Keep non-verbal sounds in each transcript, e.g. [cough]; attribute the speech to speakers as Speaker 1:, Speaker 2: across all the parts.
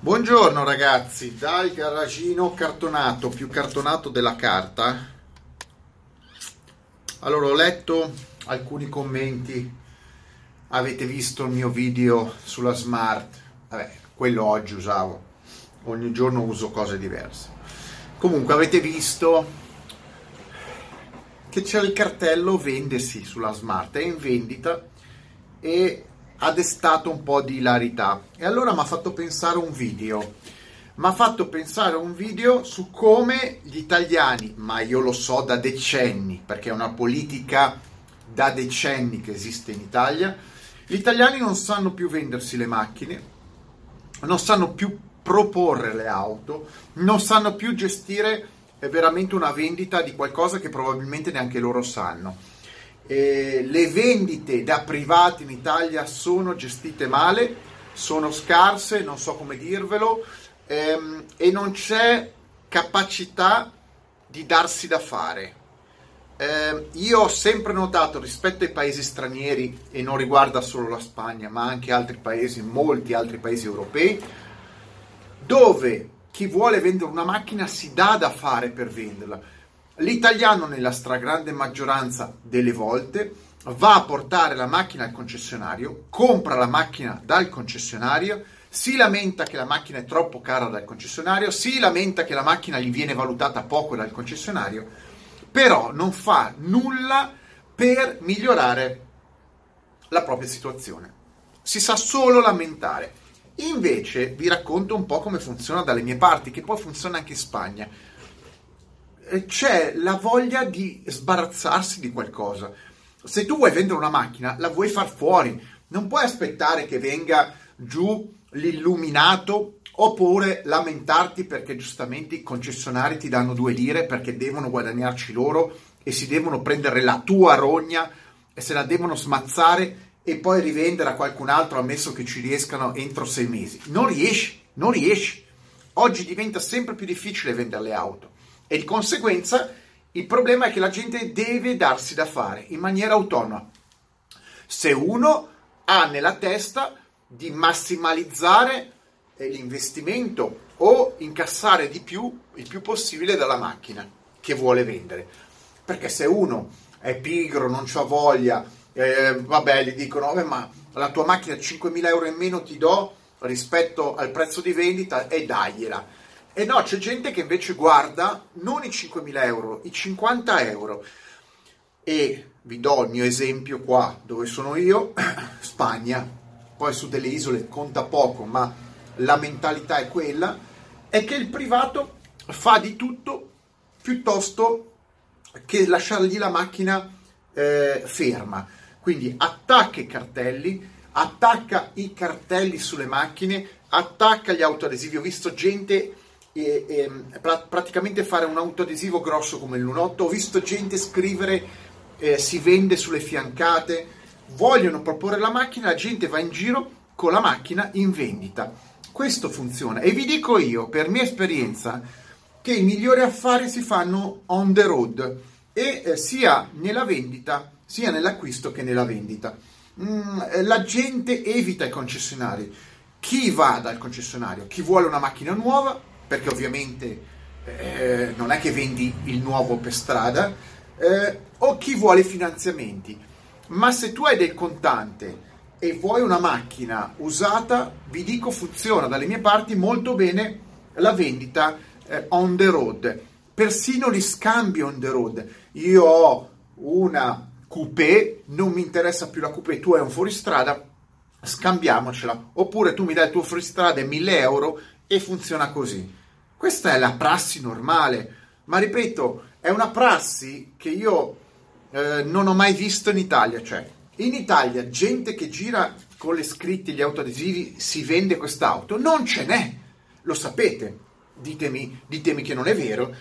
Speaker 1: Buongiorno ragazzi, dal garagino cartonato, più cartonato della carta. Allora ho letto alcuni commenti, avete visto il mio video sulla smart, vabbè, quello oggi usavo, ogni giorno uso cose diverse. Comunque avete visto che c'è il cartello vendesi sulla smart, è in vendita e ha destato un po' di ilarità e allora mi ha fatto pensare un video. Mi ha fatto pensare un video su come gli italiani ma io lo so da decenni perché è una politica da decenni che esiste in Italia gli italiani non sanno più vendersi le macchine non sanno più proporre le auto non sanno più gestire veramente una vendita di qualcosa che probabilmente neanche loro sanno eh, le vendite da privati in Italia sono gestite male, sono scarse, non so come dirvelo, ehm, e non c'è capacità di darsi da fare. Eh, io ho sempre notato rispetto ai paesi stranieri, e non riguarda solo la Spagna, ma anche altri paesi, molti altri paesi europei, dove chi vuole vendere una macchina si dà da fare per venderla L'italiano nella stragrande maggioranza delle volte va a portare la macchina al concessionario, compra la macchina dal concessionario, si lamenta che la macchina è troppo cara dal concessionario, si lamenta che la macchina gli viene valutata poco dal concessionario, però non fa nulla per migliorare la propria situazione. Si sa solo lamentare. Invece vi racconto un po' come funziona dalle mie parti, che poi funziona anche in Spagna c'è la voglia di sbarazzarsi di qualcosa. Se tu vuoi vendere una macchina, la vuoi far fuori, non puoi aspettare che venga giù l'illuminato oppure lamentarti perché giustamente i concessionari ti danno due lire perché devono guadagnarci loro e si devono prendere la tua rogna e se la devono smazzare e poi rivendere a qualcun altro ammesso che ci riescano entro sei mesi. Non riesci, non riesci. Oggi diventa sempre più difficile vendere le auto e di conseguenza il problema è che la gente deve darsi da fare in maniera autonoma. Se uno ha nella testa di massimalizzare eh, l'investimento o incassare di più il più possibile dalla macchina che vuole vendere. Perché se uno è pigro, non ha voglia, eh, vabbè, gli dicono, vabbè, ma la tua macchina 5.000 euro in meno ti do rispetto al prezzo di vendita e dagliela e no, c'è gente che invece guarda non i 5.000 euro, i 50 euro. E vi do il mio esempio qua dove sono io, [clears throat] Spagna, poi su delle isole conta poco, ma la mentalità è quella, è che il privato fa di tutto piuttosto che lasciargli la macchina eh, ferma. Quindi attacca i cartelli, attacca i cartelli sulle macchine, attacca gli autoadesivi. Ho visto gente e, e pra- praticamente fare un autoadesivo grosso come il lunotto. Ho visto gente scrivere eh, si vende sulle fiancate, vogliono proporre la macchina, la gente va in giro con la macchina in vendita. Questo funziona e vi dico io, per mia esperienza, che i migliori affari si fanno on the road e eh, sia nella vendita sia nell'acquisto che nella vendita. Mm, la gente evita i concessionari. Chi va dal concessionario? Chi vuole una macchina nuova perché ovviamente eh, non è che vendi il nuovo per strada, eh, o chi vuole finanziamenti. Ma se tu hai del contante e vuoi una macchina usata, vi dico funziona dalle mie parti molto bene la vendita eh, on the road, persino gli scambi on the road. Io ho una coupé, non mi interessa più la coupé, tu hai un fuoristrada, scambiamocela. Oppure tu mi dai il tuo fuoristrada e 1000 euro e funziona così. Questa è la prassi normale, ma ripeto, è una prassi che io eh, non ho mai visto in Italia. Cioè, in Italia, gente che gira con le scritte, gli autoadesivi, si vende quest'auto, non ce n'è. Lo sapete, ditemi, ditemi che non è vero.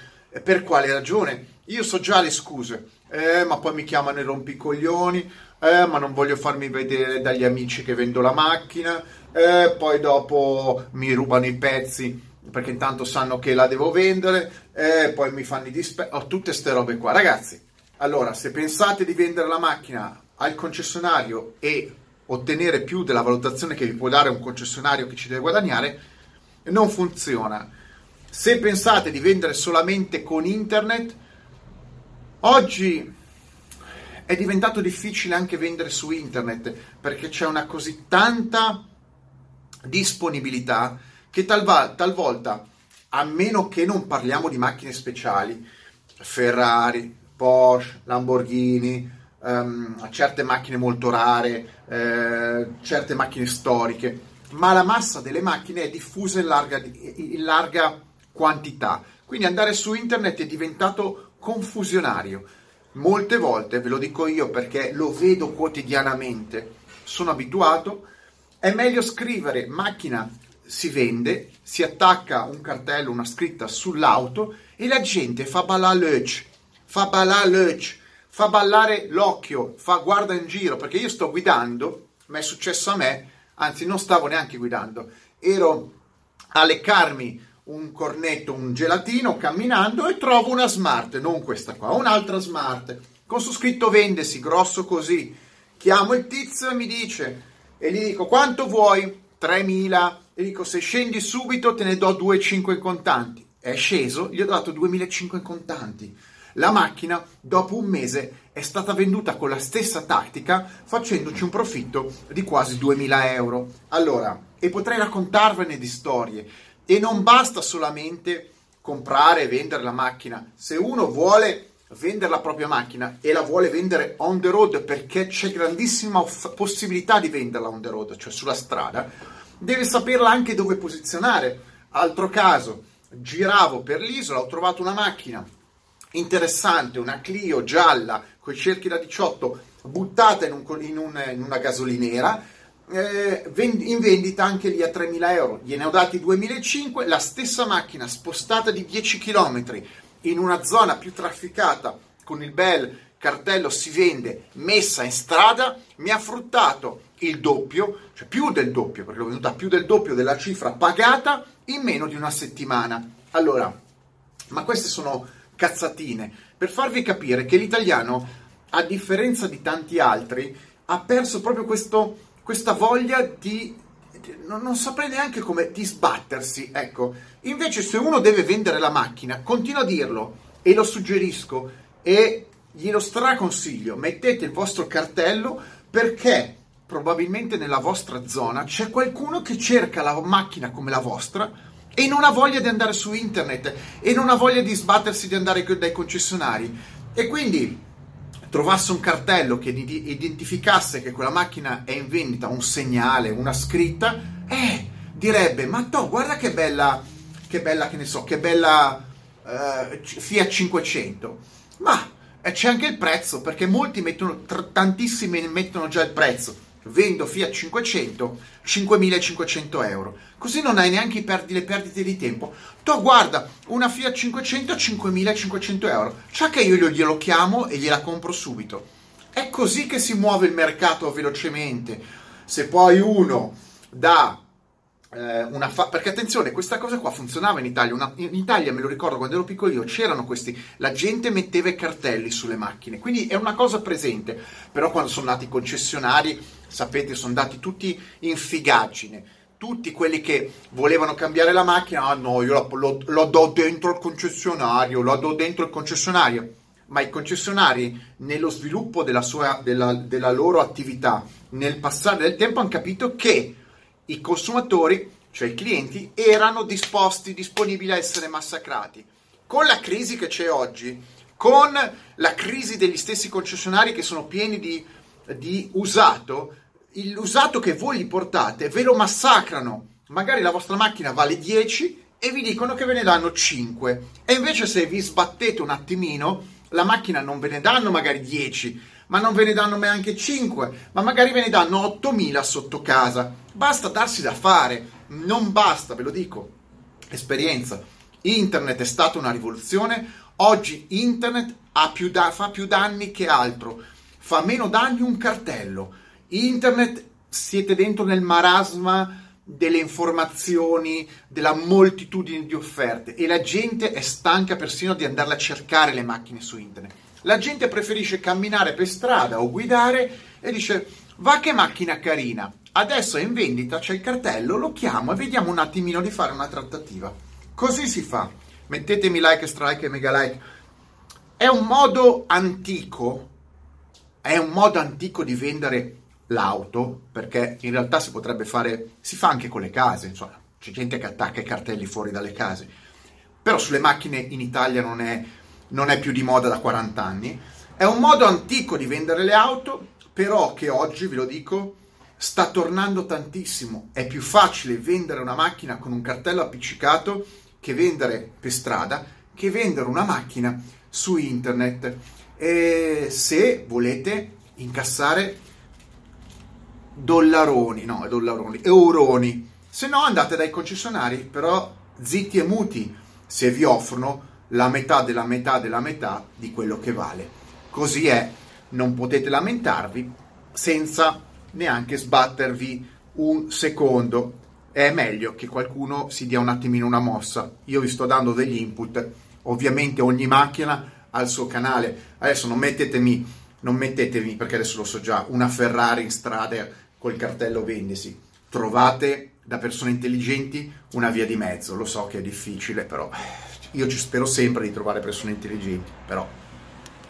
Speaker 1: Per quale ragione? Io so già le scuse, eh, ma poi mi chiamano i rompicoglioni, eh, ma non voglio farmi vedere dagli amici che vendo la macchina, eh, poi dopo mi rubano i pezzi perché intanto sanno che la devo vendere e poi mi fanno i dispetti, ho tutte queste robe qua. Ragazzi, allora se pensate di vendere la macchina al concessionario e ottenere più della valutazione che vi può dare un concessionario che ci deve guadagnare, non funziona. Se pensate di vendere solamente con internet, oggi è diventato difficile anche vendere su internet perché c'è una così tanta disponibilità che talva- talvolta, a meno che non parliamo di macchine speciali, Ferrari, Porsche, Lamborghini, um, certe macchine molto rare, eh, certe macchine storiche, ma la massa delle macchine è diffusa in larga, in larga quantità. Quindi andare su internet è diventato confusionario. Molte volte, ve lo dico io perché lo vedo quotidianamente, sono abituato, è meglio scrivere macchina si vende, si attacca un cartello, una scritta sull'auto e la gente fa ballare l'oeuf, fa ballare l'oeuf, fa ballare l'occhio, fa guarda in giro, perché io sto guidando, ma è successo a me, anzi non stavo neanche guidando, ero a leccarmi un cornetto, un gelatino, camminando e trovo una smart, non questa qua, un'altra smart, con su scritto vendesi, grosso così. Chiamo il tizio e mi dice, e gli dico quanto vuoi? 3.000 e dico se scendi subito te ne do 2,5 in contanti. È sceso, gli ho dato 2.500 in contanti. La macchina, dopo un mese, è stata venduta con la stessa tattica, facendoci un profitto di quasi 2.000 euro. Allora, e potrei raccontarvene di storie. E non basta solamente comprare e vendere la macchina. Se uno vuole vendere la propria macchina e la vuole vendere on the road perché c'è grandissima off- possibilità di venderla on the road, cioè sulla strada, deve saperla anche dove posizionare. Altro caso, giravo per l'isola, ho trovato una macchina interessante, una Clio gialla con i cerchi da 18 buttata in, un, in, un, in una gasolinera, eh, in vendita anche lì a 3.000 euro. Gliene ho dati 2.500, la stessa macchina spostata di 10 km in una zona più trafficata con il bel cartello si vende messa in strada, mi ha fruttato il doppio, cioè più del doppio, perché l'ho venuta più del doppio della cifra pagata in meno di una settimana. Allora, ma queste sono cazzatine, per farvi capire che l'italiano, a differenza di tanti altri, ha perso proprio questo, questa voglia di, non, non saprei neanche come, di sbattersi, ecco. Invece se uno deve vendere la macchina, continuo a dirlo e lo suggerisco e glielo straconsiglio, mettete il vostro cartello perché probabilmente nella vostra zona c'è qualcuno che cerca la macchina come la vostra e non ha voglia di andare su internet e non ha voglia di sbattersi di andare dai concessionari e quindi trovasse un cartello che identificasse che quella macchina è in vendita, un segnale, una scritta, eh, direbbe, ma to, guarda che bella, che bella, che ne so, che bella uh, Fiat 500. Ma eh, c'è anche il prezzo, perché molti mettono, tantissimi mettono già il prezzo. Vendo Fiat 500 5500 euro. Così non hai neanche perdi, le perdite di tempo. Tu guarda una Fiat 500 5500 euro. Ciò che io glielo chiamo e gliela compro subito. È così che si muove il mercato velocemente. Se poi uno dà una fa- perché attenzione, questa cosa qua funzionava in Italia. Una- in Italia, me lo ricordo quando ero piccolo io, c'erano questi, la gente metteva i cartelli sulle macchine, quindi è una cosa presente. Però quando sono nati i concessionari, sapete, sono andati tutti in figaggine. Tutti quelli che volevano cambiare la macchina, ah no, io la, lo, lo do dentro il concessionario, lo do dentro il concessionario. Ma i concessionari, nello sviluppo della, sua, della, della loro attività, nel passare del tempo, hanno capito che i consumatori, cioè i clienti, erano disposti, disponibili a essere massacrati. Con la crisi che c'è oggi, con la crisi degli stessi concessionari che sono pieni di, di usato, l'usato che voi gli portate ve lo massacrano. Magari la vostra macchina vale 10 e vi dicono che ve ne danno 5. E invece se vi sbattete un attimino, la macchina non ve ne danno magari 10, ma non ve ne danno neanche 5, ma magari ve ne danno 8000 sotto casa. Basta darsi da fare, non basta, ve lo dico, esperienza. Internet è stata una rivoluzione, oggi internet più da- fa più danni che altro, fa meno danni un cartello. Internet siete dentro nel marasma delle informazioni, della moltitudine di offerte e la gente è stanca persino di andarle a cercare le macchine su internet. La gente preferisce camminare per strada o guidare e dice va che macchina carina, adesso è in vendita, c'è il cartello, lo chiamo e vediamo un attimino di fare una trattativa. Così si fa. Mettetemi like, strike e mega like. È un modo antico, è un modo antico di vendere l'auto, perché in realtà si potrebbe fare, si fa anche con le case, insomma, c'è gente che attacca i cartelli fuori dalle case, però sulle macchine in Italia non è, non è più di moda da 40 anni. È un modo antico di vendere le auto, però che oggi, ve lo dico, sta tornando tantissimo. È più facile vendere una macchina con un cartello appiccicato che vendere per strada, che vendere una macchina su internet. E se volete incassare dollaroni, no, dollaroni, euroni. Se no andate dai concessionari, però zitti e muti se vi offrono la metà della metà della metà di quello che vale. Così è, non potete lamentarvi senza neanche sbattervi un secondo. È meglio che qualcuno si dia un attimino una mossa. Io vi sto dando degli input. Ovviamente ogni macchina ha il suo canale. Adesso non mettetemi, non mettetemi perché adesso lo so già, una Ferrari in strada col cartello vendesi. Trovate da persone intelligenti una via di mezzo. Lo so che è difficile, però io ci spero sempre di trovare persone intelligenti, però